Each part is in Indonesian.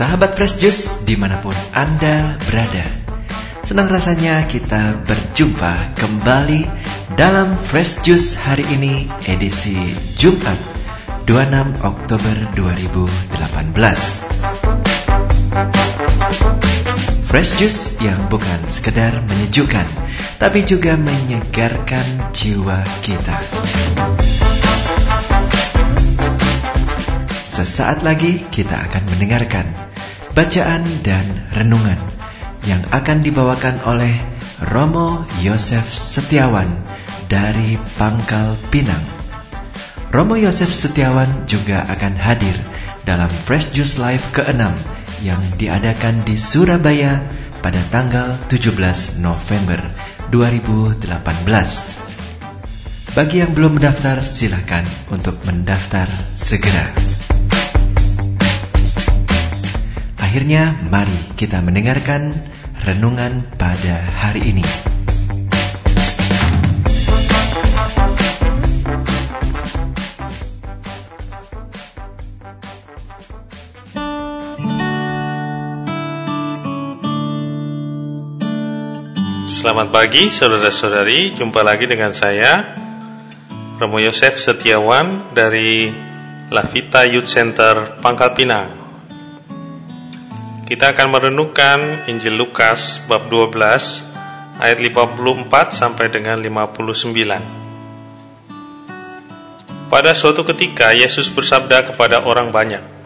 Sahabat Fresh Juice di mana pun Anda berada. Senang rasanya kita berjumpa kembali dalam Fresh Juice hari ini edisi Jumat 26 Oktober 2018 Fresh Juice yang bukan sekedar menyejukkan Tapi juga menyegarkan jiwa kita. Sesaat lagi kita akan mendengarkan bacaan dan renungan yang akan dibawakan oleh Romo Yosef Setiawan dari Pangkal Pinang. Romo Yosef Setiawan juga akan hadir dalam Fresh Juice Live ke-6 yang diadakan di Surabaya pada tanggal 17 November 2018. Bagi yang belum mendaftar, silakan untuk mendaftar segera. Akhirnya, mari kita mendengarkan renungan pada hari ini. Selamat pagi saudara-saudari, jumpa lagi dengan saya Romo Yosef Setiawan dari Lavita Youth Center Pangkal Pinang. Kita akan merenungkan Injil Lukas bab 12 ayat 54 sampai dengan 59. Pada suatu ketika Yesus bersabda kepada orang banyak,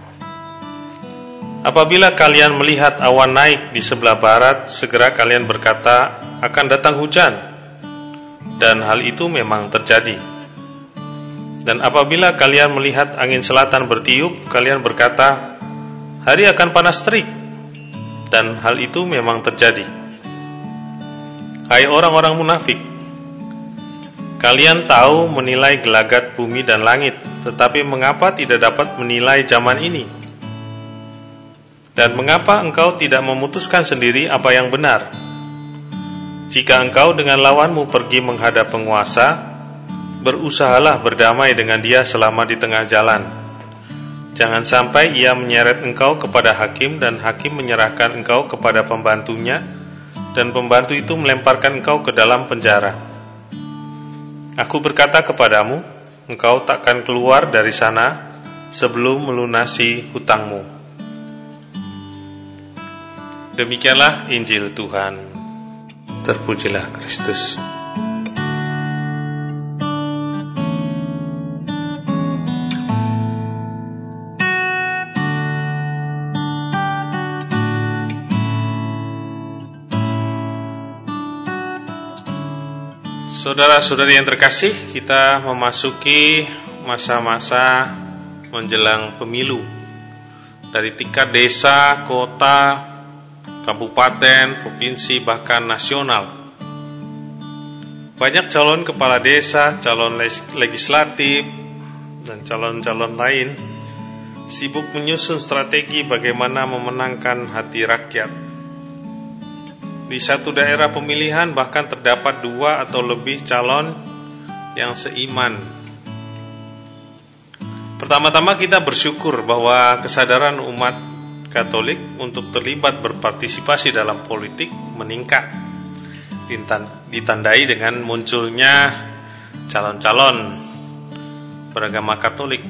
Apabila kalian melihat awan naik di sebelah barat, segera kalian berkata akan datang hujan. Dan hal itu memang terjadi. Dan apabila kalian melihat angin selatan bertiup, kalian berkata, hari akan panas terik dan hal itu memang terjadi. Hai orang-orang munafik, kalian tahu menilai gelagat bumi dan langit, tetapi mengapa tidak dapat menilai zaman ini? Dan mengapa engkau tidak memutuskan sendiri apa yang benar? Jika engkau dengan lawanmu pergi menghadap penguasa, berusahalah berdamai dengan dia selama di tengah jalan Jangan sampai ia menyeret engkau kepada hakim dan hakim menyerahkan engkau kepada pembantunya dan pembantu itu melemparkan engkau ke dalam penjara. Aku berkata kepadamu, engkau takkan keluar dari sana sebelum melunasi hutangmu. Demikianlah Injil Tuhan. Terpujilah Kristus. Saudara-saudari yang terkasih, kita memasuki masa-masa menjelang pemilu dari tingkat desa, kota, kabupaten, provinsi, bahkan nasional. Banyak calon kepala desa, calon legislatif, dan calon-calon lain sibuk menyusun strategi bagaimana memenangkan hati rakyat di satu daerah pemilihan bahkan terdapat dua atau lebih calon yang seiman. Pertama-tama kita bersyukur bahwa kesadaran umat Katolik untuk terlibat berpartisipasi dalam politik meningkat. Ditandai dengan munculnya calon-calon beragama Katolik.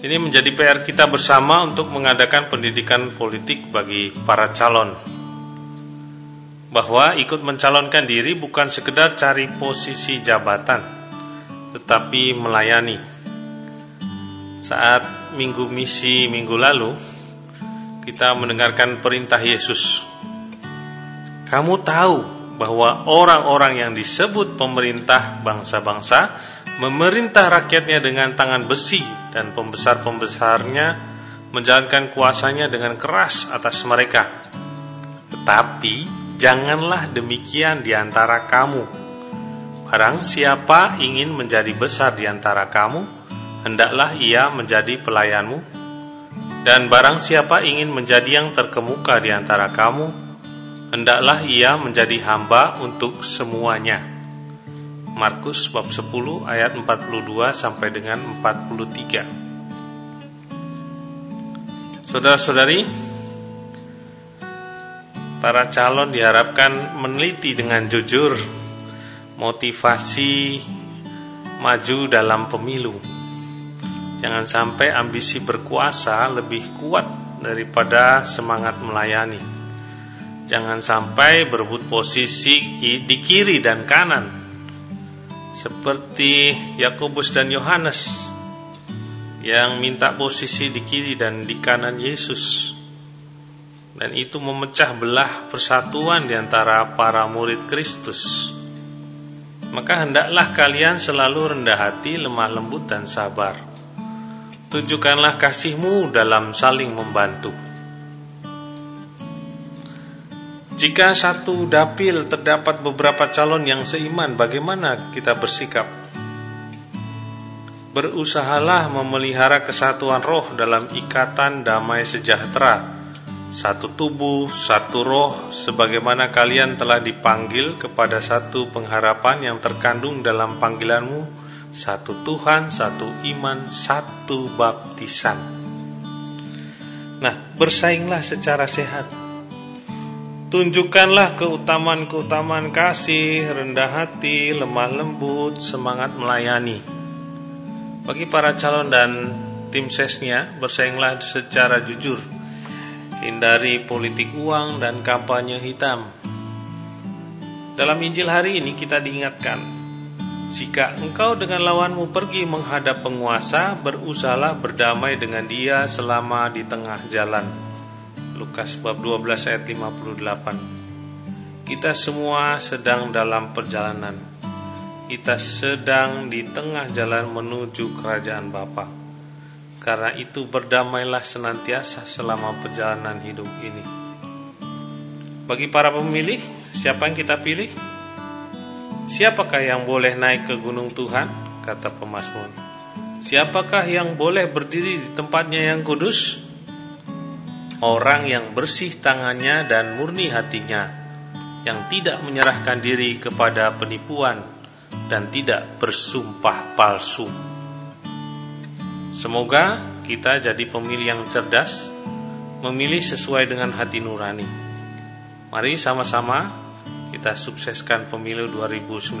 Ini menjadi PR kita bersama untuk mengadakan pendidikan politik bagi para calon bahwa ikut mencalonkan diri bukan sekedar cari posisi jabatan, tetapi melayani. Saat minggu misi minggu lalu, kita mendengarkan perintah Yesus. Kamu tahu bahwa orang-orang yang disebut pemerintah bangsa-bangsa memerintah rakyatnya dengan tangan besi dan pembesar-pembesarnya menjalankan kuasanya dengan keras atas mereka. Tetapi Janganlah demikian di antara kamu. Barang siapa ingin menjadi besar di antara kamu, hendaklah ia menjadi pelayanmu. Dan barang siapa ingin menjadi yang terkemuka di antara kamu, hendaklah ia menjadi hamba untuk semuanya. Markus bab 10 ayat 42 sampai dengan 43. Saudara-saudari, para calon diharapkan meneliti dengan jujur motivasi maju dalam pemilu. Jangan sampai ambisi berkuasa lebih kuat daripada semangat melayani. Jangan sampai berebut posisi di kiri dan kanan seperti Yakobus dan Yohanes yang minta posisi di kiri dan di kanan Yesus. Dan itu memecah belah persatuan di antara para murid Kristus. Maka hendaklah kalian selalu rendah hati, lemah lembut dan sabar. Tunjukkanlah kasihmu dalam saling membantu. Jika satu dapil terdapat beberapa calon yang seiman, bagaimana kita bersikap? Berusahalah memelihara kesatuan roh dalam ikatan damai sejahtera. Satu tubuh, satu roh, sebagaimana kalian telah dipanggil kepada satu pengharapan yang terkandung dalam panggilanmu, satu Tuhan, satu iman, satu baptisan. Nah, bersainglah secara sehat. Tunjukkanlah keutamaan-keutamaan kasih, rendah hati, lemah lembut, semangat melayani bagi para calon dan tim sesnya, bersainglah secara jujur. Hindari politik uang dan kampanye hitam. Dalam Injil hari ini kita diingatkan, jika engkau dengan lawanmu pergi menghadap penguasa, berusahalah berdamai dengan dia selama di tengah jalan. Lukas bab 12 ayat 58. Kita semua sedang dalam perjalanan kita sedang di tengah jalan menuju kerajaan Bapa. Karena itu berdamailah senantiasa selama perjalanan hidup ini. Bagi para pemilih, siapa yang kita pilih? Siapakah yang boleh naik ke gunung Tuhan? Kata pemazmur. Siapakah yang boleh berdiri di tempatnya yang kudus? Orang yang bersih tangannya dan murni hatinya, yang tidak menyerahkan diri kepada penipuan dan tidak bersumpah palsu. Semoga kita jadi pemilih yang cerdas, memilih sesuai dengan hati nurani. Mari sama-sama kita sukseskan pemilu 2019.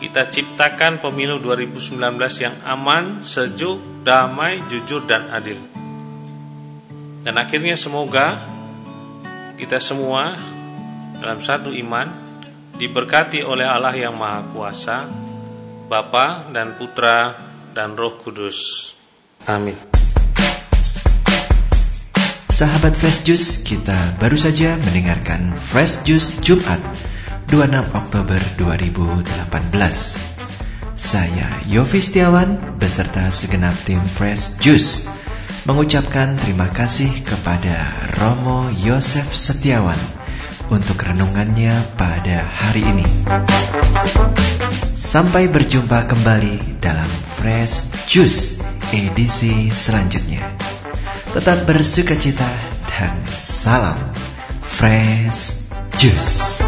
Kita ciptakan pemilu 2019 yang aman, sejuk, damai, jujur dan adil. Dan akhirnya semoga kita semua dalam satu iman diberkati oleh Allah yang Maha Kuasa, Bapa dan Putra dan Roh Kudus. Amin. Sahabat Fresh Juice, kita baru saja mendengarkan Fresh Juice Jumat 26 Oktober 2018. Saya Yofi Setiawan beserta segenap tim Fresh Juice mengucapkan terima kasih kepada Romo Yosef Setiawan untuk renungannya pada hari ini. Sampai berjumpa kembali dalam Fresh Juice edisi selanjutnya. Tetap bersuka cita dan salam Fresh Juice.